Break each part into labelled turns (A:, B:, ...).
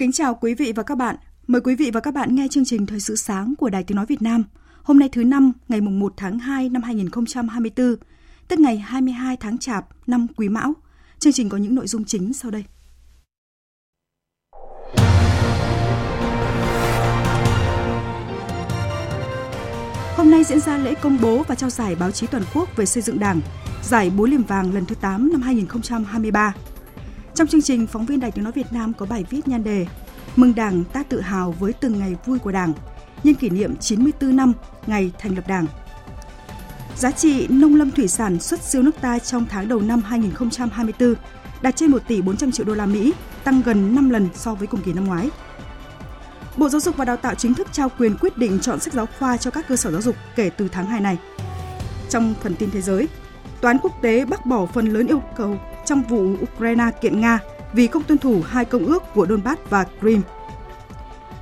A: Kính chào quý vị và các bạn. Mời quý vị và các bạn nghe chương trình Thời sự sáng của Đài Tiếng Nói Việt Nam. Hôm nay thứ năm, ngày mùng 1 tháng 2 năm 2024, tức ngày 22 tháng Chạp năm Quý Mão. Chương trình có những nội dung chính sau đây. Hôm nay diễn ra lễ công bố và trao giải báo chí toàn quốc về xây dựng Đảng, giải Búa Liềm Vàng lần thứ 8 năm 2023. Trong chương trình, phóng viên Đài Tiếng Nói Việt Nam có bài viết nhan đề Mừng Đảng ta tự hào với từng ngày vui của Đảng, nhân kỷ niệm 94 năm ngày thành lập Đảng. Giá trị nông lâm thủy sản xuất siêu nước ta trong tháng đầu năm 2024 đạt trên 1 tỷ 400 triệu đô la Mỹ, tăng gần 5 lần so với cùng kỳ năm ngoái. Bộ Giáo dục và Đào tạo chính thức trao quyền quyết định chọn sách giáo khoa cho các cơ sở giáo dục kể từ tháng 2 này. Trong phần tin thế giới, Toán quốc tế bác bỏ phần lớn yêu cầu trong vụ Ukraine kiện Nga vì không tuân thủ hai công ước của Donbass và Crimea.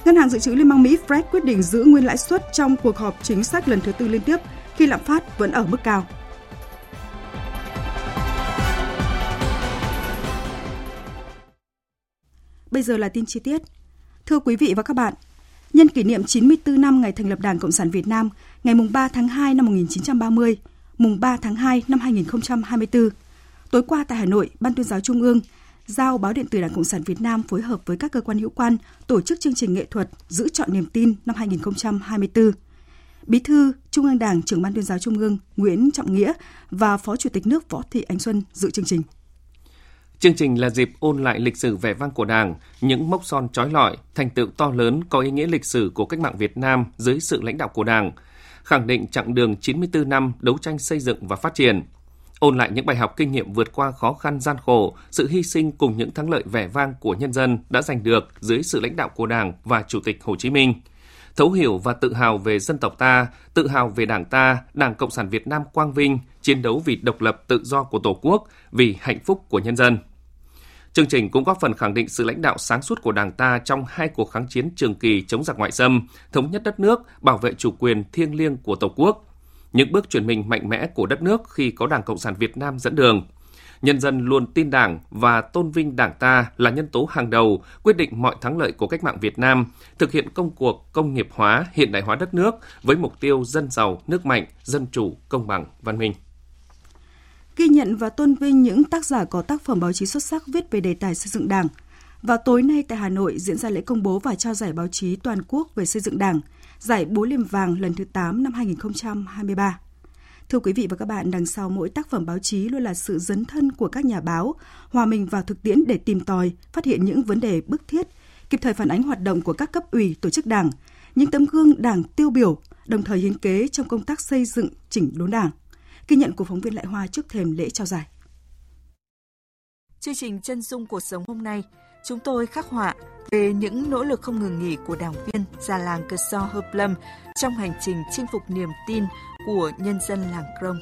A: Ngân hàng Dự trữ Liên bang Mỹ Fed quyết định giữ nguyên lãi suất trong cuộc họp chính sách lần thứ tư liên tiếp khi lạm phát vẫn ở mức cao. Bây giờ là tin chi tiết. Thưa quý vị và các bạn, nhân kỷ niệm 94 năm ngày thành lập Đảng Cộng sản Việt Nam, ngày 3 tháng 2 năm 1930, mùng 3 tháng 2 năm 2024, tối qua tại Hà Nội, Ban tuyên giáo Trung ương giao Báo điện tử Đảng Cộng sản Việt Nam phối hợp với các cơ quan hữu quan tổ chức chương trình nghệ thuật Giữ chọn niềm tin năm 2024. Bí thư Trung ương Đảng, trưởng Ban tuyên giáo Trung ương Nguyễn Trọng Nghĩa và Phó Chủ tịch nước Võ Thị Ánh Xuân dự chương trình.
B: Chương trình là dịp ôn lại lịch sử vẻ vang của Đảng, những mốc son trói lọi, thành tựu to lớn có ý nghĩa lịch sử của cách mạng Việt Nam dưới sự lãnh đạo của Đảng, khẳng định chặng đường 94 năm đấu tranh xây dựng và phát triển, ôn lại những bài học kinh nghiệm vượt qua khó khăn gian khổ, sự hy sinh cùng những thắng lợi vẻ vang của nhân dân đã giành được dưới sự lãnh đạo của Đảng và Chủ tịch Hồ Chí Minh. Thấu hiểu và tự hào về dân tộc ta, tự hào về Đảng ta, Đảng Cộng sản Việt Nam quang vinh, chiến đấu vì độc lập tự do của Tổ quốc, vì hạnh phúc của nhân dân. Chương trình cũng góp phần khẳng định sự lãnh đạo sáng suốt của Đảng ta trong hai cuộc kháng chiến trường kỳ chống giặc ngoại xâm, thống nhất đất nước, bảo vệ chủ quyền thiêng liêng của Tổ quốc. Những bước chuyển mình mạnh mẽ của đất nước khi có Đảng Cộng sản Việt Nam dẫn đường. Nhân dân luôn tin Đảng và tôn vinh Đảng ta là nhân tố hàng đầu quyết định mọi thắng lợi của cách mạng Việt Nam, thực hiện công cuộc công nghiệp hóa, hiện đại hóa đất nước với mục tiêu dân giàu, nước mạnh, dân chủ, công bằng, văn minh
A: ghi nhận và tôn vinh những tác giả có tác phẩm báo chí xuất sắc viết về đề tài xây dựng Đảng vào tối nay tại Hà Nội diễn ra lễ công bố và trao giải báo chí toàn quốc về xây dựng Đảng, giải Búa Liềm Vàng lần thứ 8 năm 2023. Thưa quý vị và các bạn, đằng sau mỗi tác phẩm báo chí luôn là sự dấn thân của các nhà báo, hòa mình vào thực tiễn để tìm tòi, phát hiện những vấn đề bức thiết, kịp thời phản ánh hoạt động của các cấp ủy, tổ chức đảng, những tấm gương đảng tiêu biểu, đồng thời hiến kế trong công tác xây dựng chỉnh đốn đảng. Ghi nhận của phóng viên Lại Hoa trước thềm lễ trao giải.
C: Chương trình chân dung cuộc sống hôm nay, chúng tôi khắc họa về những nỗ lực không ngừng nghỉ của đảng viên già làng Cơ So Hợp Lâm trong hành trình chinh phục niềm tin của nhân dân làng Krông.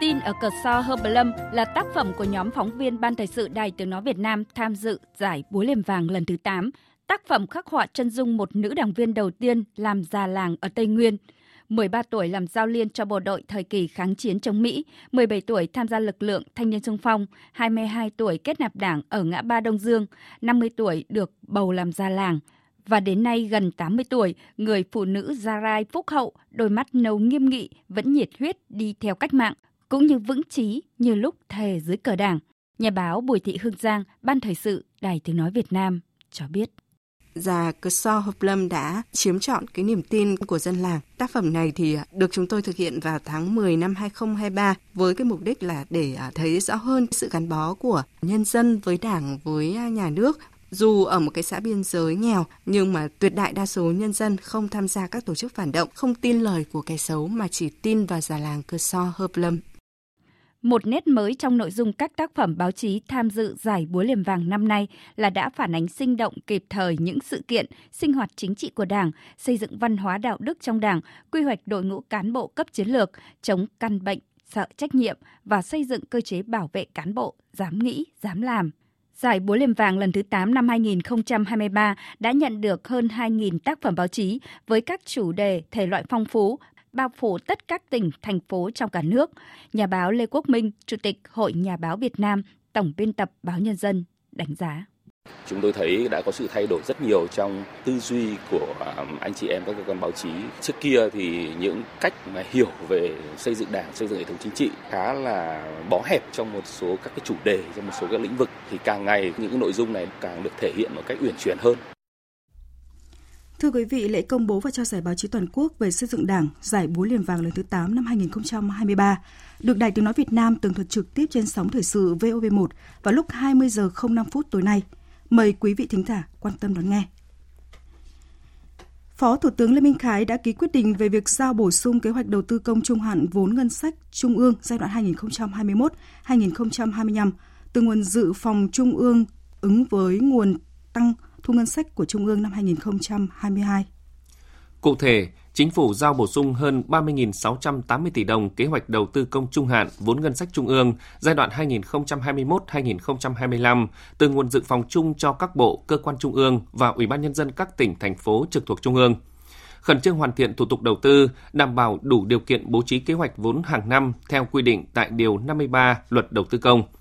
D: Tin ở Cờ So Hợp Lâm là tác phẩm của nhóm phóng viên Ban Thời sự Đài Tiếng Nói Việt Nam tham dự giải Búa Liềm Vàng lần thứ 8. Tác phẩm khắc họa chân dung một nữ đảng viên đầu tiên làm già làng ở Tây Nguyên – 13 tuổi làm giao liên cho bộ đội thời kỳ kháng chiến chống Mỹ, 17 tuổi tham gia lực lượng thanh niên xung phong, 22 tuổi kết nạp đảng ở ngã ba Đông Dương, 50 tuổi được bầu làm gia làng. Và đến nay gần 80 tuổi, người phụ nữ Gia Rai phúc hậu, đôi mắt nâu nghiêm nghị, vẫn nhiệt huyết đi theo cách mạng, cũng như vững chí như lúc thề dưới cờ đảng. Nhà báo Bùi Thị Hương Giang, Ban Thời sự, Đài Tiếng Nói Việt Nam cho biết.
C: Dạ, già Cơ So Hợp Lâm đã chiếm trọn cái niềm tin của dân làng. Tác phẩm này thì à, được chúng tôi thực hiện vào tháng 10 năm 2023 với cái mục đích là để à, thấy rõ hơn sự gắn bó của nhân dân với đảng, với à, nhà nước dù ở một cái xã biên giới nghèo nhưng mà tuyệt đại đa số nhân dân không tham gia các tổ chức phản động, không tin lời của kẻ xấu mà chỉ tin vào già làng cơ so hợp lâm.
D: Một nét mới trong nội dung các tác phẩm báo chí tham dự giải búa liềm vàng năm nay là đã phản ánh sinh động kịp thời những sự kiện, sinh hoạt chính trị của Đảng, xây dựng văn hóa đạo đức trong Đảng, quy hoạch đội ngũ cán bộ cấp chiến lược, chống căn bệnh, sợ trách nhiệm và xây dựng cơ chế bảo vệ cán bộ, dám nghĩ, dám làm. Giải Búa Liềm Vàng lần thứ 8 năm 2023 đã nhận được hơn 2.000 tác phẩm báo chí với các chủ đề thể loại phong phú, bao phủ tất các tỉnh, thành phố trong cả nước. Nhà báo Lê Quốc Minh, Chủ tịch Hội Nhà báo Việt Nam, Tổng biên tập Báo Nhân dân đánh giá.
E: Chúng tôi thấy đã có sự thay đổi rất nhiều trong tư duy của à, anh chị em các cơ quan báo chí. Trước kia thì những cách mà hiểu về xây dựng đảng, xây dựng hệ thống chính trị khá là bó hẹp trong một số các cái chủ đề, trong một số các lĩnh vực thì càng ngày những cái nội dung này càng được thể hiện một cách uyển chuyển hơn.
A: Thưa quý vị, lễ công bố và trao giải báo chí toàn quốc về xây dựng Đảng, giải búa liềm vàng lần thứ 8 năm 2023 được Đài Tiếng nói Việt Nam tường thuật trực tiếp trên sóng thời sự VOV1 vào lúc 20 giờ 05 phút tối nay. Mời quý vị thính giả quan tâm đón nghe. Phó Thủ tướng Lê Minh Khái đã ký quyết định về việc giao bổ sung kế hoạch đầu tư công trung hạn vốn ngân sách trung ương giai đoạn 2021-2025 từ nguồn dự phòng trung ương ứng với nguồn tăng thu ngân sách của Trung ương năm 2022.
B: Cụ thể, Chính phủ giao bổ sung hơn 30.680 tỷ đồng kế hoạch đầu tư công trung hạn vốn ngân sách trung ương giai đoạn 2021-2025 từ nguồn dự phòng chung cho các bộ, cơ quan trung ương và Ủy ban nhân dân các tỉnh thành phố trực thuộc trung ương. Khẩn trương hoàn thiện thủ tục đầu tư, đảm bảo đủ điều kiện bố trí kế hoạch vốn hàng năm theo quy định tại điều 53 Luật đầu tư công –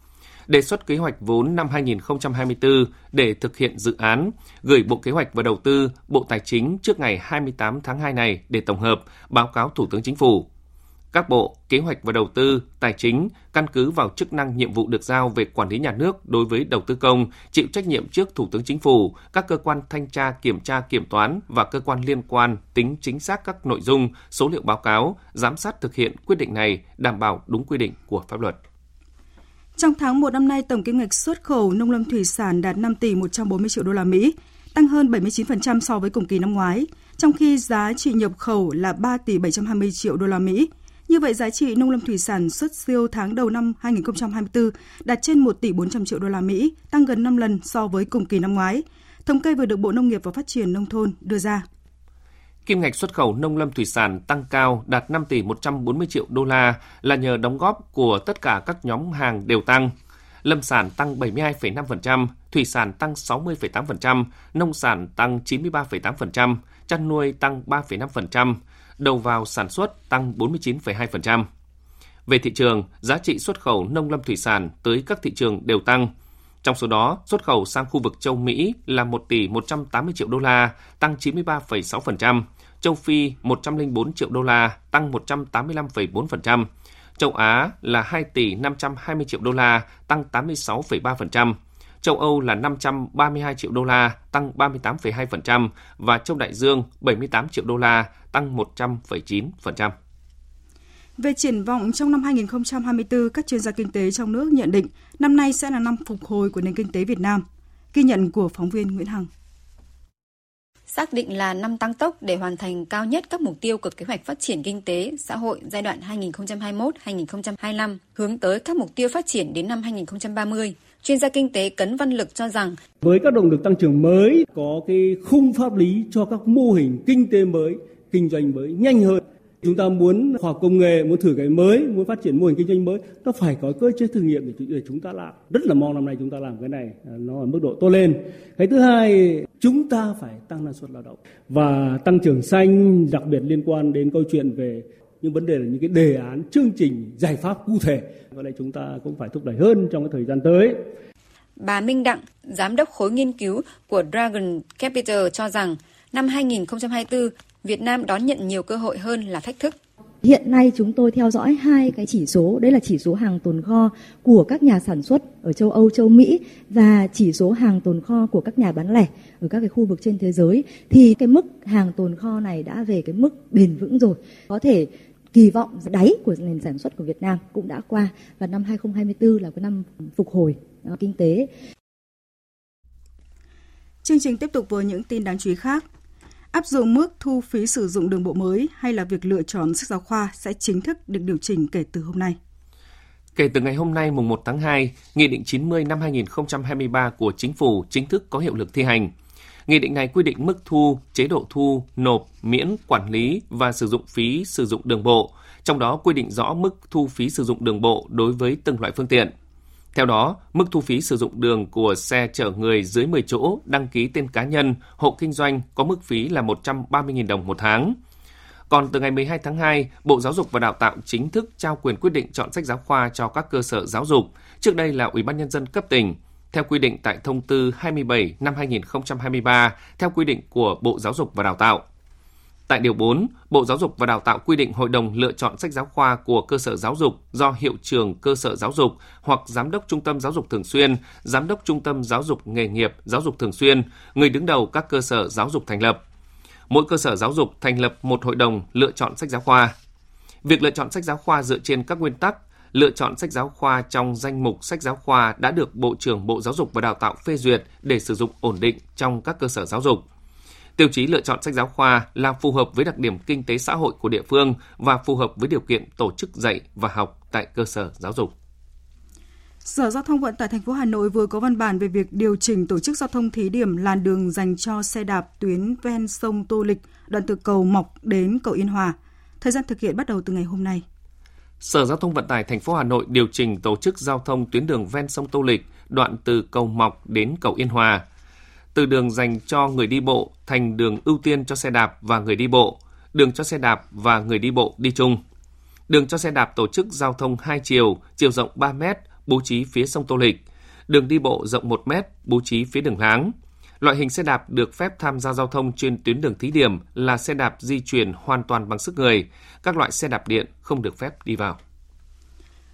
B: đề xuất kế hoạch vốn năm 2024 để thực hiện dự án, gửi Bộ Kế hoạch và Đầu tư, Bộ Tài chính trước ngày 28 tháng 2 này để tổng hợp, báo cáo Thủ tướng Chính phủ. Các bộ, kế hoạch và đầu tư, tài chính căn cứ vào chức năng nhiệm vụ được giao về quản lý nhà nước đối với đầu tư công, chịu trách nhiệm trước Thủ tướng Chính phủ, các cơ quan thanh tra, kiểm tra, kiểm toán và cơ quan liên quan tính chính xác các nội dung, số liệu báo cáo, giám sát thực hiện quyết định này đảm bảo đúng quy định của pháp luật.
A: Trong tháng 1 năm nay, tổng kim ngạch xuất khẩu nông lâm thủy sản đạt 5 tỷ 140 triệu đô la Mỹ, tăng hơn 79% so với cùng kỳ năm ngoái, trong khi giá trị nhập khẩu là 3 tỷ 720 triệu đô la Mỹ. Như vậy, giá trị nông lâm thủy sản xuất siêu tháng đầu năm 2024 đạt trên 1 tỷ 400 triệu đô la Mỹ, tăng gần 5 lần so với cùng kỳ năm ngoái. Thống kê vừa được Bộ Nông nghiệp và Phát triển Nông thôn đưa ra.
B: Kim ngạch xuất khẩu nông lâm thủy sản tăng cao đạt 5 tỷ 140 triệu đô la là nhờ đóng góp của tất cả các nhóm hàng đều tăng. Lâm sản tăng 72,5%, thủy sản tăng 60,8%, nông sản tăng 93,8%, chăn nuôi tăng 3,5%, đầu vào sản xuất tăng 49,2%. Về thị trường, giá trị xuất khẩu nông lâm thủy sản tới các thị trường đều tăng. Trong số đó, xuất khẩu sang khu vực châu Mỹ là 1 tỷ 180 triệu đô la, tăng 93,6%, châu Phi 104 triệu đô la, tăng 185,4%, châu Á là 2 tỷ 520 triệu đô la, tăng 86,3%, châu Âu là 532 triệu đô la, tăng 38,2% và châu Đại Dương 78 triệu đô la, tăng 100,9%.
A: Về triển vọng trong năm 2024, các chuyên gia kinh tế trong nước nhận định năm nay sẽ là năm phục hồi của nền kinh tế Việt Nam. Ghi nhận của phóng viên Nguyễn Hằng
F: xác định là năm tăng tốc để hoàn thành cao nhất các mục tiêu của kế hoạch phát triển kinh tế xã hội giai đoạn 2021-2025, hướng tới các mục tiêu phát triển đến năm 2030. Chuyên gia kinh tế Cấn Văn Lực cho rằng
G: với các động lực tăng trưởng mới có cái khung pháp lý cho các mô hình kinh tế mới, kinh doanh mới nhanh hơn Chúng ta muốn khoa học công nghệ, muốn thử cái mới, muốn phát triển mô hình kinh doanh mới, nó phải có cơ chế thử nghiệm để chúng ta làm. Rất là mong năm nay chúng ta làm cái này, à, nó ở mức độ tốt lên. Cái thứ hai, chúng ta phải tăng năng suất lao động và tăng trưởng xanh, đặc biệt liên quan đến câu chuyện về những vấn đề là những cái đề án, chương trình, giải pháp cụ thể. Và lại chúng ta cũng phải thúc đẩy hơn trong cái thời gian tới.
F: Bà Minh Đặng, giám đốc khối nghiên cứu của Dragon Capital cho rằng năm 2024 Việt Nam đón nhận nhiều cơ hội hơn là thách thức.
H: Hiện nay chúng tôi theo dõi hai cái chỉ số, đấy là chỉ số hàng tồn kho của các nhà sản xuất ở châu Âu, châu Mỹ và chỉ số hàng tồn kho của các nhà bán lẻ ở các cái khu vực trên thế giới thì cái mức hàng tồn kho này đã về cái mức bền vững rồi. Có thể kỳ vọng đáy của nền sản xuất của Việt Nam cũng đã qua và năm 2024 là cái năm phục hồi uh, kinh tế.
A: Chương trình tiếp tục với những tin đáng chú ý khác. Áp dụng mức thu phí sử dụng đường bộ mới hay là việc lựa chọn sách giáo khoa sẽ chính thức được điều chỉnh kể từ hôm nay.
B: Kể từ ngày hôm nay mùng 1 tháng 2, Nghị định 90 năm 2023 của Chính phủ chính thức có hiệu lực thi hành. Nghị định này quy định mức thu, chế độ thu, nộp, miễn, quản lý và sử dụng phí sử dụng đường bộ, trong đó quy định rõ mức thu phí sử dụng đường bộ đối với từng loại phương tiện. Theo đó, mức thu phí sử dụng đường của xe chở người dưới 10 chỗ đăng ký tên cá nhân, hộ kinh doanh có mức phí là 130.000 đồng một tháng. Còn từ ngày 12 tháng 2, Bộ Giáo dục và Đào tạo chính thức trao quyền quyết định chọn sách giáo khoa cho các cơ sở giáo dục. Trước đây là Ủy ban nhân dân cấp tỉnh, theo quy định tại thông tư 27 năm 2023 theo quy định của Bộ Giáo dục và Đào tạo. Tại Điều 4, Bộ Giáo dục và Đào tạo quy định Hội đồng lựa chọn sách giáo khoa của cơ sở giáo dục do hiệu trường cơ sở giáo dục hoặc Giám đốc Trung tâm Giáo dục Thường xuyên, Giám đốc Trung tâm Giáo dục Nghề nghiệp Giáo dục Thường xuyên, người đứng đầu các cơ sở giáo dục thành lập. Mỗi cơ sở giáo dục thành lập một hội đồng lựa chọn sách giáo khoa. Việc lựa chọn sách giáo khoa dựa trên các nguyên tắc lựa chọn sách giáo khoa trong danh mục sách giáo khoa đã được Bộ trưởng Bộ Giáo dục và Đào tạo phê duyệt để sử dụng ổn định trong các cơ sở giáo dục. Tiêu chí lựa chọn sách giáo khoa là phù hợp với đặc điểm kinh tế xã hội của địa phương và phù hợp với điều kiện tổ chức dạy và học tại cơ sở giáo dục.
A: Sở Giao thông Vận tải thành phố Hà Nội vừa có văn bản về việc điều chỉnh tổ chức giao thông thí điểm làn đường dành cho xe đạp tuyến ven sông Tô Lịch, đoạn từ cầu Mọc đến cầu Yên Hòa. Thời gian thực hiện bắt đầu từ ngày hôm nay.
B: Sở Giao thông Vận tải thành phố Hà Nội điều chỉnh tổ chức giao thông tuyến đường ven sông Tô Lịch, đoạn từ cầu Mọc đến cầu Yên Hòa. Từ đường dành cho người đi bộ thành đường ưu tiên cho xe đạp và người đi bộ, đường cho xe đạp và người đi bộ đi chung. Đường cho xe đạp tổ chức giao thông hai chiều, chiều rộng 3 m, bố trí phía sông Tô Lịch. Đường đi bộ rộng 1 m, bố trí phía đường láng. Loại hình xe đạp được phép tham gia giao thông trên tuyến đường thí điểm là xe đạp di chuyển hoàn toàn bằng sức người. Các loại xe đạp điện không được phép đi vào.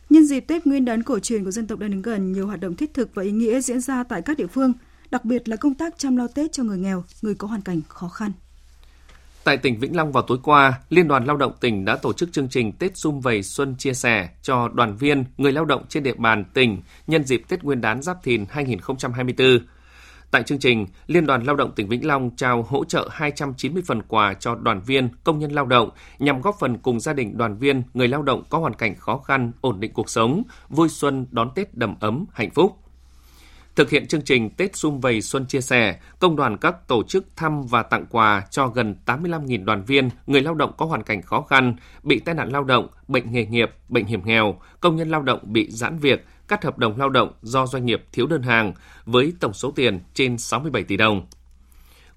A: Nhân dịp Tết Nguyên đán cổ truyền của dân tộc đang đến gần, nhiều hoạt động thiết thực và ý nghĩa diễn ra tại các địa phương, đặc biệt là công tác chăm lo Tết cho người nghèo, người có hoàn cảnh khó khăn.
B: Tại tỉnh Vĩnh Long vào tối qua, Liên đoàn Lao động tỉnh đã tổ chức chương trình Tết Xung Vầy Xuân chia sẻ cho đoàn viên, người lao động trên địa bàn tỉnh nhân dịp Tết Nguyên đán Giáp Thìn 2024. Tại chương trình, Liên đoàn Lao động tỉnh Vĩnh Long trao hỗ trợ 290 phần quà cho đoàn viên, công nhân lao động nhằm góp phần cùng gia đình đoàn viên, người lao động có hoàn cảnh khó khăn, ổn định cuộc sống, vui xuân đón Tết đầm ấm, hạnh phúc. Thực hiện chương trình Tết Xung Vầy Xuân Chia Sẻ, công đoàn các tổ chức thăm và tặng quà cho gần 85.000 đoàn viên, người lao động có hoàn cảnh khó khăn, bị tai nạn lao động, bệnh nghề nghiệp, bệnh hiểm nghèo, công nhân lao động bị giãn việc, cắt hợp đồng lao động do doanh nghiệp thiếu đơn hàng với tổng số tiền trên 67 tỷ đồng.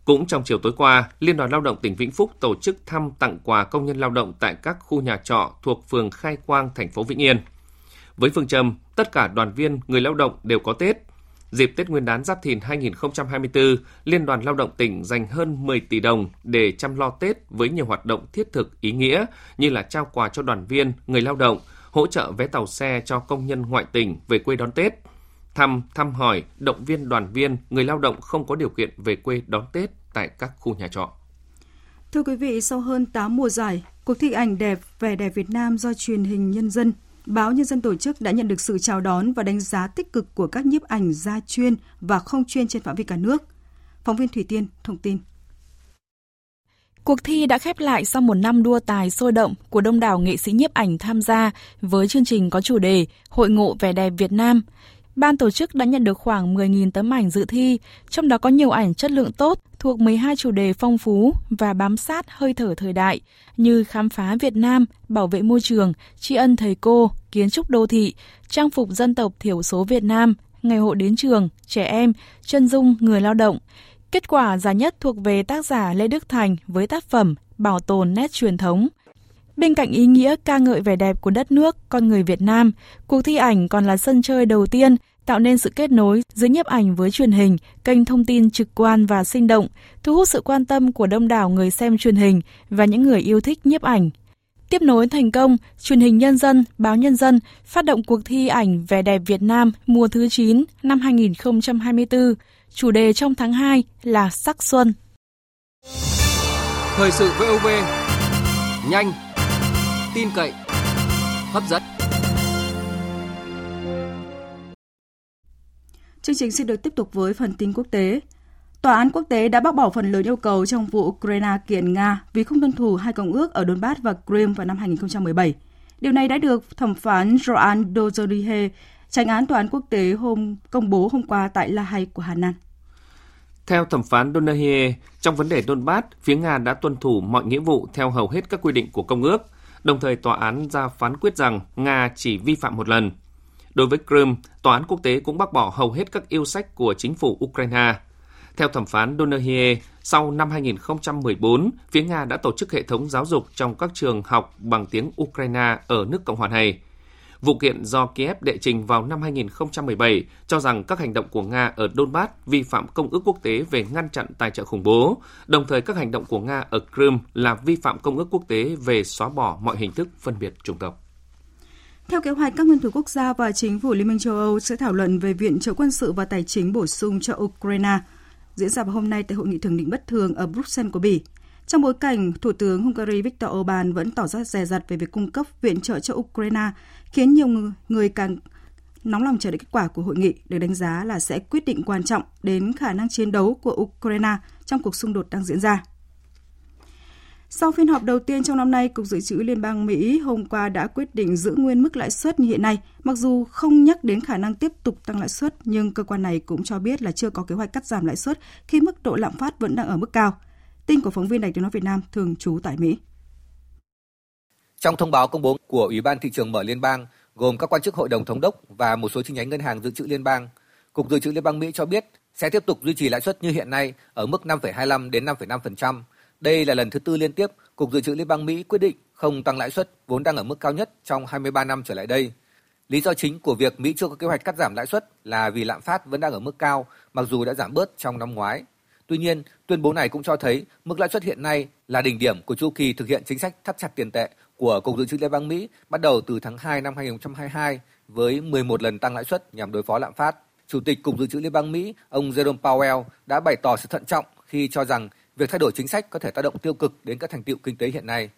B: Cũng trong chiều tối qua, Liên đoàn Lao động tỉnh Vĩnh Phúc tổ chức thăm tặng quà công nhân lao động tại các khu nhà trọ thuộc phường Khai Quang, thành phố Vĩnh Yên. Với phương châm, tất cả đoàn viên, người lao động đều có Tết. Dịp Tết Nguyên đán Giáp Thìn 2024, Liên đoàn Lao động tỉnh dành hơn 10 tỷ đồng để chăm lo Tết với nhiều hoạt động thiết thực ý nghĩa như là trao quà cho đoàn viên, người lao động, hỗ trợ vé tàu xe cho công nhân ngoại tỉnh về quê đón Tết, thăm, thăm hỏi, động viên đoàn viên, người lao động không có điều kiện về quê đón Tết tại các khu nhà trọ.
A: Thưa quý vị, sau hơn 8 mùa giải, cuộc thi ảnh đẹp vẻ đẹp Việt Nam do truyền hình nhân dân, báo Nhân dân tổ chức đã nhận được sự chào đón và đánh giá tích cực của các nhiếp ảnh gia chuyên và không chuyên trên phạm vi cả nước. Phóng viên Thủy Tiên thông tin.
I: Cuộc thi đã khép lại sau một năm đua tài sôi động của đông đảo nghệ sĩ nhiếp ảnh tham gia với chương trình có chủ đề Hội ngộ vẻ đẹp Việt Nam. Ban tổ chức đã nhận được khoảng 10.000 tấm ảnh dự thi, trong đó có nhiều ảnh chất lượng tốt thuộc 12 chủ đề phong phú và bám sát hơi thở thời đại như khám phá Việt Nam, bảo vệ môi trường, tri ân thầy cô, kiến trúc đô thị, trang phục dân tộc thiểu số Việt Nam, ngày hội đến trường, trẻ em, chân dung người lao động, Kết quả giải nhất thuộc về tác giả Lê Đức Thành với tác phẩm Bảo tồn nét truyền thống. Bên cạnh ý nghĩa ca ngợi vẻ đẹp của đất nước, con người Việt Nam, cuộc thi ảnh còn là sân chơi đầu tiên tạo nên sự kết nối giữa nhiếp ảnh với truyền hình, kênh thông tin trực quan và sinh động, thu hút sự quan tâm của đông đảo người xem truyền hình và những người yêu thích nhiếp ảnh. Tiếp nối thành công, truyền hình Nhân dân, báo Nhân dân phát động cuộc thi ảnh vẻ đẹp Việt Nam mùa thứ 9 năm 2024. Chủ đề trong tháng 2 là sắc xuân.
J: Thời sự VOV, nhanh, tin cậy, hấp dẫn.
A: Chương trình xin được tiếp tục với phần tin quốc tế. Tòa án quốc tế đã bác bỏ phần lớn yêu cầu trong vụ Ukraine kiện Nga vì không tuân thủ hai công ước ở Donbass và Crimea vào năm 2017. Điều này đã được thẩm phán Roan Dozorihe, tranh án tòa án quốc tế hôm công bố hôm qua tại La Hay của Hà Lan.
B: Theo thẩm phán Donahue, trong vấn đề Donbass, phía Nga đã tuân thủ mọi nghĩa vụ theo hầu hết các quy định của công ước, đồng thời tòa án ra phán quyết rằng Nga chỉ vi phạm một lần. Đối với Crimea, tòa án quốc tế cũng bác bỏ hầu hết các yêu sách của chính phủ Ukraine. Theo thẩm phán Donahue, sau năm 2014, phía Nga đã tổ chức hệ thống giáo dục trong các trường học bằng tiếng Ukraine ở nước Cộng hòa này. Vụ kiện do Kiev đệ trình vào năm 2017 cho rằng các hành động của Nga ở Donbass vi phạm công ước quốc tế về ngăn chặn tài trợ khủng bố, đồng thời các hành động của Nga ở Crimea là vi phạm công ước quốc tế về xóa bỏ mọi hình thức phân biệt chủng tộc.
A: Theo kế hoạch, các nguyên thủ quốc gia và chính phủ Liên minh châu Âu sẽ thảo luận về viện trợ quân sự và tài chính bổ sung cho Ukraine diễn ra vào hôm nay tại hội nghị thượng đỉnh bất thường ở Bruxelles của Bỉ. Trong bối cảnh Thủ tướng Hungary Viktor Orbán vẫn tỏ ra dè dặt về việc cung cấp viện trợ cho Ukraine, khiến nhiều người càng nóng lòng chờ đợi kết quả của hội nghị được đánh giá là sẽ quyết định quan trọng đến khả năng chiến đấu của Ukraine trong cuộc xung đột đang diễn ra. Sau phiên họp đầu tiên trong năm nay, Cục Dự trữ Liên bang Mỹ hôm qua đã quyết định giữ nguyên mức lãi suất như hiện nay, mặc dù không nhắc đến khả năng tiếp tục tăng lãi suất, nhưng cơ quan này cũng cho biết là chưa có kế hoạch cắt giảm lãi suất khi mức độ lạm phát vẫn đang ở mức cao. Tin của phóng viên Đài tiếng nói Việt Nam thường trú tại Mỹ.
K: Trong thông báo công bố của Ủy ban thị trường mở liên bang, gồm các quan chức hội đồng thống đốc và một số chi nhánh ngân hàng dự trữ liên bang, Cục Dự trữ Liên bang Mỹ cho biết sẽ tiếp tục duy trì lãi suất như hiện nay ở mức 5,25 đến 5,5%. Đây là lần thứ tư liên tiếp Cục Dự trữ Liên bang Mỹ quyết định không tăng lãi suất vốn đang ở mức cao nhất trong 23 năm trở lại đây. Lý do chính của việc Mỹ chưa có kế hoạch cắt giảm lãi suất là vì lạm phát vẫn đang ở mức cao, mặc dù đã giảm bớt trong năm ngoái. Tuy nhiên, tuyên bố này cũng cho thấy mức lãi suất hiện nay là đỉnh điểm của chu kỳ thực hiện chính sách thắt chặt tiền tệ của Cục Dự trữ Liên bang Mỹ bắt đầu từ tháng 2 năm 2022 với 11 lần tăng lãi suất nhằm đối phó lạm phát. Chủ tịch Cục Dự trữ Liên bang Mỹ, ông Jerome Powell đã bày tỏ sự thận trọng khi cho rằng việc thay đổi chính sách có thể tác động tiêu cực đến các thành tiệu kinh tế hiện nay.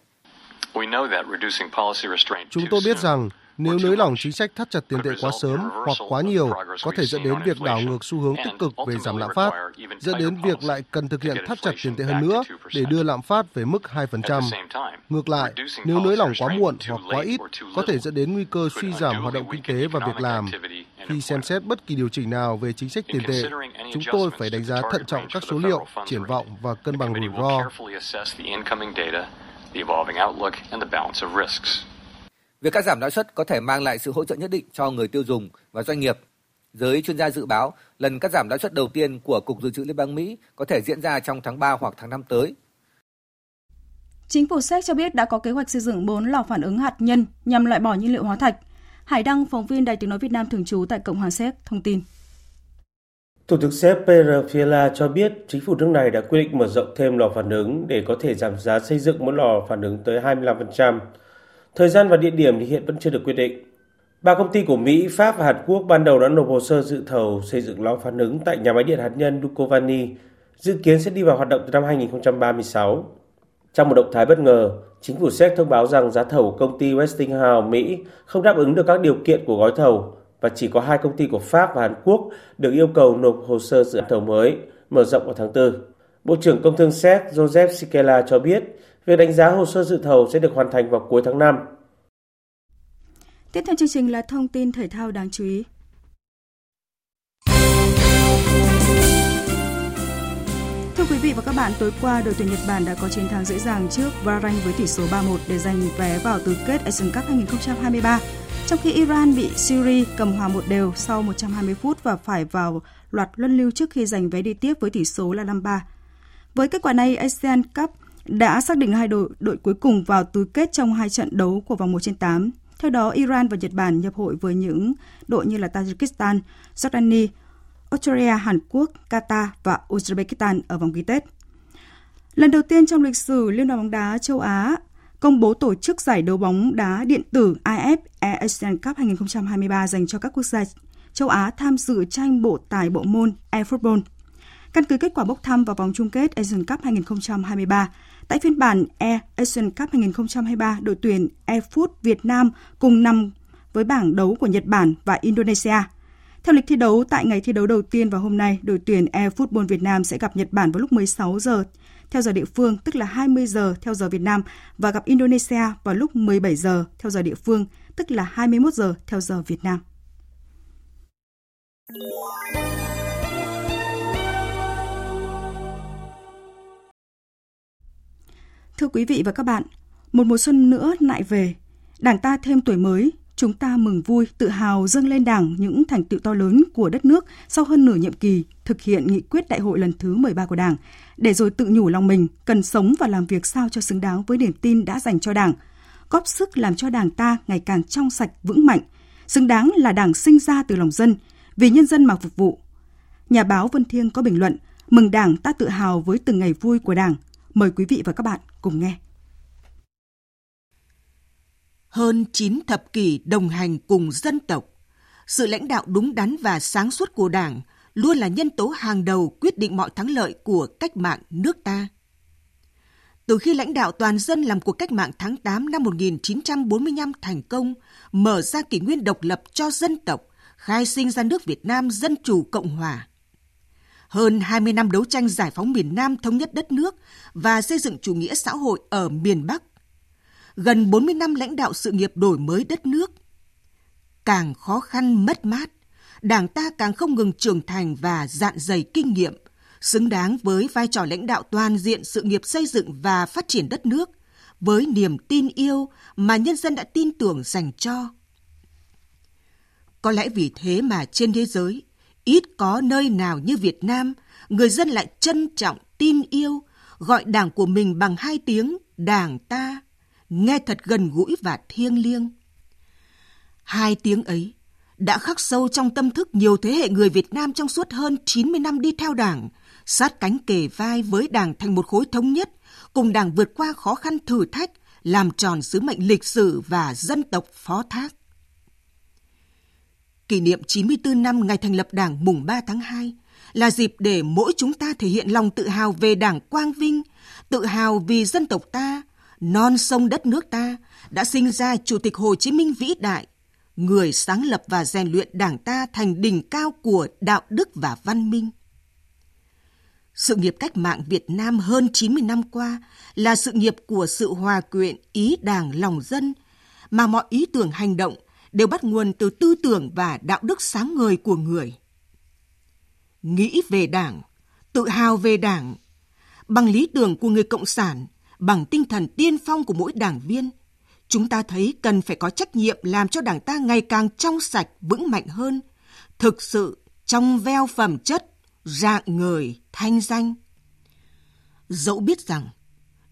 L: Chúng tôi biết rằng nếu nới lỏng chính sách thắt chặt tiền tệ quá sớm hoặc quá nhiều có thể dẫn đến việc đảo ngược xu hướng tích cực về giảm lạm phát, dẫn đến việc lại cần thực hiện thắt chặt tiền tệ hơn nữa để đưa lạm phát về mức 2%. Ngược lại, nếu nới lỏng quá muộn hoặc quá ít có thể dẫn đến nguy cơ suy giảm hoạt động kinh tế và việc làm. Khi xem xét bất kỳ điều chỉnh nào về chính sách tiền tệ, chúng tôi phải đánh giá thận trọng các số liệu, triển vọng và cân bằng rủi ro.
K: Việc cắt giảm lãi suất có thể mang lại sự hỗ trợ nhất định cho người tiêu dùng và doanh nghiệp. Giới chuyên gia dự báo lần cắt giảm lãi suất đầu tiên của Cục Dự trữ Liên bang Mỹ có thể diễn ra trong tháng 3 hoặc tháng 5 tới.
A: Chính phủ Séc cho biết đã có kế hoạch xây dựng 4 lò phản ứng hạt nhân nhằm loại bỏ nhiên liệu hóa thạch. Hải Đăng, phóng viên Đài tiếng nói Việt Nam thường trú tại Cộng hòa Séc, thông tin.
M: Thủ tướng Séc Pierre Fiala cho biết chính phủ nước này đã quyết định mở rộng thêm lò phản ứng để có thể giảm giá xây dựng mỗi lò phản ứng tới 25%. Thời gian và địa điểm thì hiện vẫn chưa được quyết định. Ba công ty của Mỹ, Pháp và Hàn Quốc ban đầu đã nộp hồ sơ dự thầu xây dựng lò phản ứng tại nhà máy điện hạt nhân Dukovany, dự kiến sẽ đi vào hoạt động từ năm 2036. Trong một động thái bất ngờ, chính phủ Séc thông báo rằng giá thầu của công ty Westinghouse Mỹ không đáp ứng được các điều kiện của gói thầu và chỉ có hai công ty của Pháp và Hàn Quốc được yêu cầu nộp hồ sơ dự thầu mới mở rộng vào tháng 4. Bộ trưởng Công thương Séc Joseph Sikela cho biết việc đánh giá hồ sơ dự thầu sẽ được hoàn thành vào cuối tháng 5.
A: Tiếp theo chương trình là thông tin thể thao đáng chú ý. Thưa quý vị và các bạn, tối qua đội tuyển Nhật Bản đã có chiến thắng dễ dàng trước Bahrain với tỷ số 3-1 để giành vé vào tứ kết Asian Cup 2023. Trong khi Iran bị Syria cầm hòa một đều sau 120 phút và phải vào loạt luân lưu trước khi giành vé đi tiếp với tỷ số là 5-3. Với kết quả này, ASEAN Cup đã xác định hai đội đội cuối cùng vào tứ kết trong hai trận đấu của vòng 1 trên 8. Theo đó, Iran và Nhật Bản nhập hội với những đội như là Tajikistan, Jordani, Australia, Hàn Quốc, Qatar và Uzbekistan ở vòng ghi kết. Lần đầu tiên trong lịch sử Liên đoàn bóng đá châu Á công bố tổ chức giải đấu bóng đá điện tử IF Asian Cup 2023 dành cho các quốc gia châu Á tham dự tranh bộ tài bộ môn eFootball. Căn cứ kết quả bốc thăm vào vòng chung kết Asian Cup 2023, tại phiên bản E Asian Cup 2023, đội tuyển eFoot Việt Nam cùng nằm với bảng đấu của Nhật Bản và Indonesia. Theo lịch thi đấu, tại ngày thi đấu đầu tiên vào hôm nay, đội tuyển eFootball Việt Nam sẽ gặp Nhật Bản vào lúc 16 giờ theo giờ địa phương, tức là 20 giờ theo giờ Việt Nam và gặp Indonesia vào lúc 17 giờ theo giờ địa phương, tức là 21 giờ theo giờ Việt Nam. Thưa quý vị và các bạn, một mùa xuân nữa lại về, Đảng ta thêm tuổi mới, chúng ta mừng vui, tự hào dâng lên Đảng những thành tựu to lớn của đất nước sau hơn nửa nhiệm kỳ thực hiện nghị quyết đại hội lần thứ 13 của Đảng, để rồi tự nhủ lòng mình cần sống và làm việc sao cho xứng đáng với niềm tin đã dành cho Đảng, góp sức làm cho Đảng ta ngày càng trong sạch vững mạnh, xứng đáng là Đảng sinh ra từ lòng dân, vì nhân dân mà phục vụ. Nhà báo Vân Thiêng có bình luận, mừng Đảng ta tự hào với từng ngày vui của Đảng. Mời quý vị và các bạn cùng nghe.
N: Hơn 9 thập kỷ đồng hành cùng dân tộc, sự lãnh đạo đúng đắn và sáng suốt của Đảng luôn là nhân tố hàng đầu quyết định mọi thắng lợi của cách mạng nước ta. Từ khi lãnh đạo toàn dân làm cuộc cách mạng tháng 8 năm 1945 thành công, mở ra kỷ nguyên độc lập cho dân tộc, khai sinh ra nước Việt Nam Dân Chủ Cộng Hòa. Hơn 20 năm đấu tranh giải phóng miền Nam thống nhất đất nước và xây dựng chủ nghĩa xã hội ở miền Bắc. Gần 40 năm lãnh đạo sự nghiệp đổi mới đất nước. Càng khó khăn mất mát, Đảng ta càng không ngừng trưởng thành và dạn dày kinh nghiệm, xứng đáng với vai trò lãnh đạo toàn diện sự nghiệp xây dựng và phát triển đất nước, với niềm tin yêu mà nhân dân đã tin tưởng dành cho. Có lẽ vì thế mà trên thế giới, ít có nơi nào như Việt Nam, người dân lại trân trọng, tin yêu, gọi đảng của mình bằng hai tiếng đảng ta, nghe thật gần gũi và thiêng liêng. Hai tiếng ấy đã khắc sâu trong tâm thức nhiều thế hệ người Việt Nam trong suốt hơn 90 năm đi theo Đảng, sát cánh kề vai với Đảng thành một khối thống nhất, cùng Đảng vượt qua khó khăn thử thách, làm tròn sứ mệnh lịch sử và dân tộc phó thác. Kỷ niệm 94 năm ngày thành lập Đảng mùng 3 tháng 2 là dịp để mỗi chúng ta thể hiện lòng tự hào về Đảng Quang Vinh, tự hào vì dân tộc ta, non sông đất nước ta đã sinh ra Chủ tịch Hồ Chí Minh vĩ đại, người sáng lập và rèn luyện Đảng ta thành đỉnh cao của đạo đức và văn minh. Sự nghiệp cách mạng Việt Nam hơn 90 năm qua là sự nghiệp của sự hòa quyện ý đảng lòng dân, mà mọi ý tưởng hành động đều bắt nguồn từ tư tưởng và đạo đức sáng ngời của người. Nghĩ về đảng, tự hào về đảng, bằng lý tưởng của người Cộng sản, bằng tinh thần tiên phong của mỗi đảng viên, chúng ta thấy cần phải có trách nhiệm làm cho đảng ta ngày càng trong sạch, vững mạnh hơn, thực sự trong veo phẩm chất, dạng người, thanh danh. Dẫu biết rằng,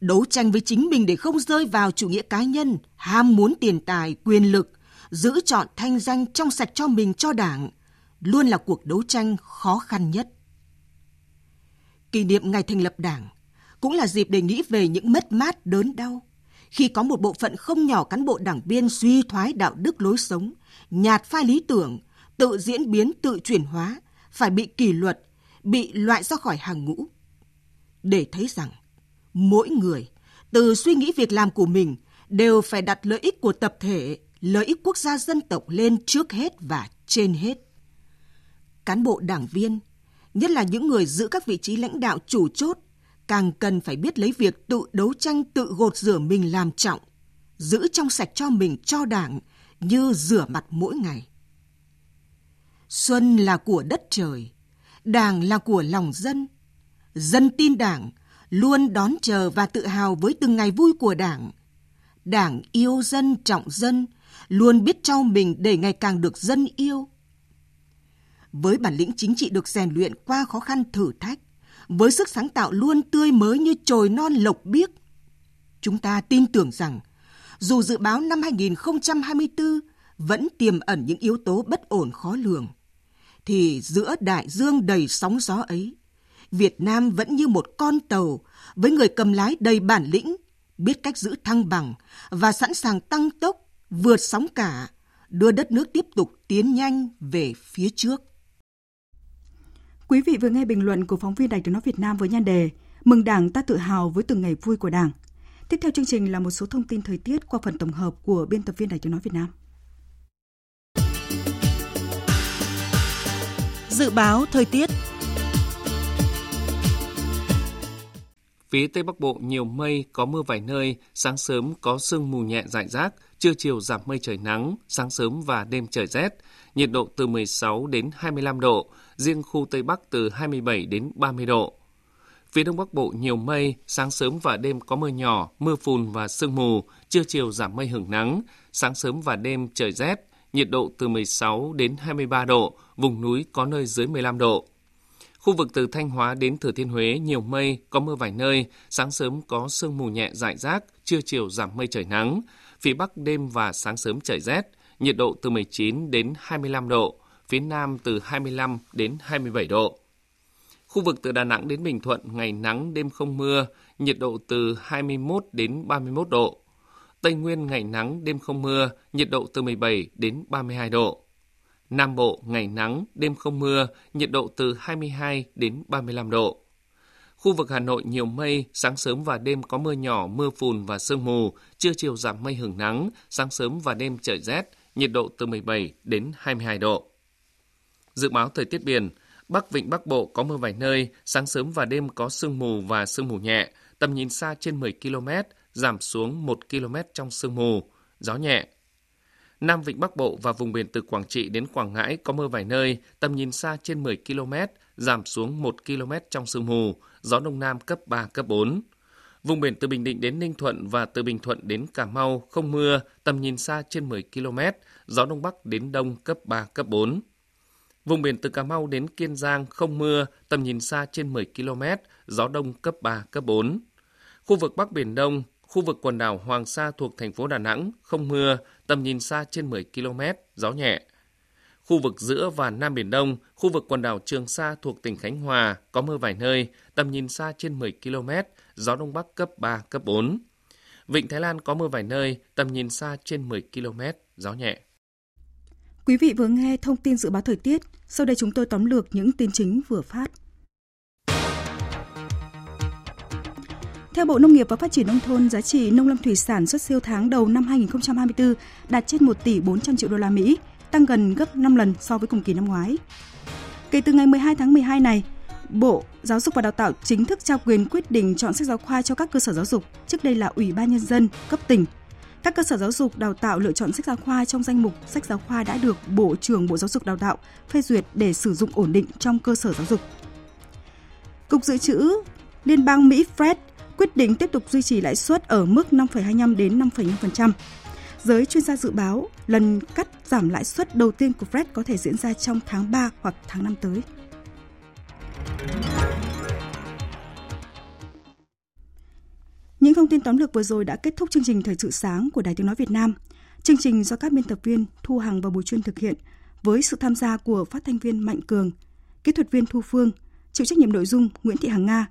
N: đấu tranh với chính mình để không rơi vào chủ nghĩa cá nhân, ham muốn tiền tài, quyền lực, giữ chọn thanh danh trong sạch cho mình cho đảng, luôn là cuộc đấu tranh khó khăn nhất. Kỷ niệm ngày thành lập đảng cũng là dịp để nghĩ về những mất mát đớn đau, khi có một bộ phận không nhỏ cán bộ đảng viên suy thoái đạo đức lối sống, nhạt phai lý tưởng, tự diễn biến tự chuyển hóa, phải bị kỷ luật, bị loại ra khỏi hàng ngũ. Để thấy rằng, mỗi người, từ suy nghĩ việc làm của mình, đều phải đặt lợi ích của tập thể, lợi ích quốc gia dân tộc lên trước hết và trên hết. Cán bộ đảng viên, nhất là những người giữ các vị trí lãnh đạo chủ chốt càng cần phải biết lấy việc tự đấu tranh tự gột rửa mình làm trọng, giữ trong sạch cho mình cho đảng như rửa mặt mỗi ngày. Xuân là của đất trời, đảng là của lòng dân. Dân tin đảng, luôn đón chờ và tự hào với từng ngày vui của đảng. Đảng yêu dân trọng dân, luôn biết trao mình để ngày càng được dân yêu. Với bản lĩnh chính trị được rèn luyện qua khó khăn thử thách, với sức sáng tạo luôn tươi mới như chồi non lộc biếc. Chúng ta tin tưởng rằng, dù dự báo năm 2024 vẫn tiềm ẩn những yếu tố bất ổn khó lường, thì giữa đại dương đầy sóng gió ấy, Việt Nam vẫn như một con tàu với người cầm lái đầy bản lĩnh, biết cách giữ thăng bằng và sẵn sàng tăng tốc, vượt sóng cả, đưa đất nước tiếp tục tiến nhanh về phía trước.
A: Quý vị vừa nghe bình luận của phóng viên Đài tiếng nói Việt Nam với nhan đề Mừng Đảng ta tự hào với từng ngày vui của Đảng. Tiếp theo chương trình là một số thông tin thời tiết qua phần tổng hợp của biên tập viên Đài tiếng nói Việt Nam.
N: Dự báo thời tiết
B: Phía Tây Bắc Bộ nhiều mây, có mưa vài nơi, sáng sớm có sương mù nhẹ rải rác, trưa chiều giảm mây trời nắng, sáng sớm và đêm trời rét, nhiệt độ từ 16 đến 25 độ, riêng khu Tây Bắc từ 27 đến 30 độ. Phía Đông Bắc Bộ nhiều mây, sáng sớm và đêm có mưa nhỏ, mưa phùn và sương mù, trưa chiều giảm mây hưởng nắng, sáng sớm và đêm trời rét, nhiệt độ từ 16 đến 23 độ, vùng núi có nơi dưới 15 độ. Khu vực từ Thanh Hóa đến Thừa Thiên Huế nhiều mây, có mưa vài nơi, sáng sớm có sương mù nhẹ rải rác, trưa chiều giảm mây trời nắng. Phía Bắc đêm và sáng sớm trời rét, nhiệt độ từ 19 đến 25 độ, phía Nam từ 25 đến 27 độ. Khu vực từ Đà Nẵng đến Bình Thuận ngày nắng đêm không mưa, nhiệt độ từ 21 đến 31 độ. Tây Nguyên ngày nắng đêm không mưa, nhiệt độ từ 17 đến 32 độ. Nam Bộ ngày nắng, đêm không mưa, nhiệt độ từ 22 đến 35 độ. Khu vực Hà Nội nhiều mây, sáng sớm và đêm có mưa nhỏ, mưa phùn và sương mù, trưa chiều giảm mây hưởng nắng, sáng sớm và đêm trời rét, nhiệt độ từ 17 đến 22 độ. Dự báo thời tiết biển, Bắc Vịnh Bắc Bộ có mưa vài nơi, sáng sớm và đêm có sương mù và sương mù nhẹ, tầm nhìn xa trên 10 km, giảm xuống 1 km trong sương mù, gió nhẹ, Nam Vịnh Bắc Bộ và vùng biển từ Quảng Trị đến Quảng Ngãi có mưa vài nơi, tầm nhìn xa trên 10 km, giảm xuống 1 km trong sương mù, gió Đông Nam cấp 3, cấp 4. Vùng biển từ Bình Định đến Ninh Thuận và từ Bình Thuận đến Cà Mau không mưa, tầm nhìn xa trên 10 km, gió Đông Bắc đến Đông cấp 3, cấp 4. Vùng biển từ Cà Mau đến Kiên Giang không mưa, tầm nhìn xa trên 10 km, gió Đông cấp 3, cấp 4. Khu vực Bắc Biển Đông, Khu vực quần đảo Hoàng Sa thuộc thành phố Đà Nẵng không mưa, tầm nhìn xa trên 10 km, gió nhẹ. Khu vực giữa và Nam Biển Đông, khu vực quần đảo Trường Sa thuộc tỉnh Khánh Hòa có mưa vài nơi, tầm nhìn xa trên 10 km, gió Đông Bắc cấp 3, cấp 4. Vịnh Thái Lan có mưa vài nơi, tầm nhìn xa trên 10 km, gió nhẹ.
A: Quý vị vừa nghe thông tin dự báo thời tiết, sau đây chúng tôi tóm lược những tin chính vừa phát. Theo Bộ Nông nghiệp và Phát triển Nông thôn, giá trị nông lâm thủy sản xuất siêu tháng đầu năm 2024 đạt trên 1 tỷ 400 triệu đô la Mỹ, tăng gần gấp 5 lần so với cùng kỳ năm ngoái. Kể từ ngày 12 tháng 12 này, Bộ Giáo dục và Đào tạo chính thức trao quyền quyết định chọn sách giáo khoa cho các cơ sở giáo dục, trước đây là Ủy ban Nhân dân cấp tỉnh. Các cơ sở giáo dục đào tạo lựa chọn sách giáo khoa trong danh mục sách giáo khoa đã được Bộ trưởng Bộ Giáo dục Đào tạo phê duyệt để sử dụng ổn định trong cơ sở giáo dục. Cục Dự trữ Liên bang Mỹ Fed quyết định tiếp tục duy trì lãi suất ở mức 5,25 đến 5,5%. Giới chuyên gia dự báo lần cắt giảm lãi suất đầu tiên của Fed có thể diễn ra trong tháng 3 hoặc tháng 5 tới. Những thông tin tóm lược vừa rồi đã kết thúc chương trình Thời sự sáng của Đài Tiếng Nói Việt Nam. Chương trình do các biên tập viên Thu Hằng và Bùi Chuyên thực hiện với sự tham gia của phát thanh viên Mạnh Cường, kỹ thuật viên Thu Phương, chịu trách nhiệm nội dung Nguyễn Thị Hằng Nga,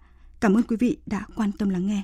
A: Cảm ơn quý vị đã quan tâm lắng nghe.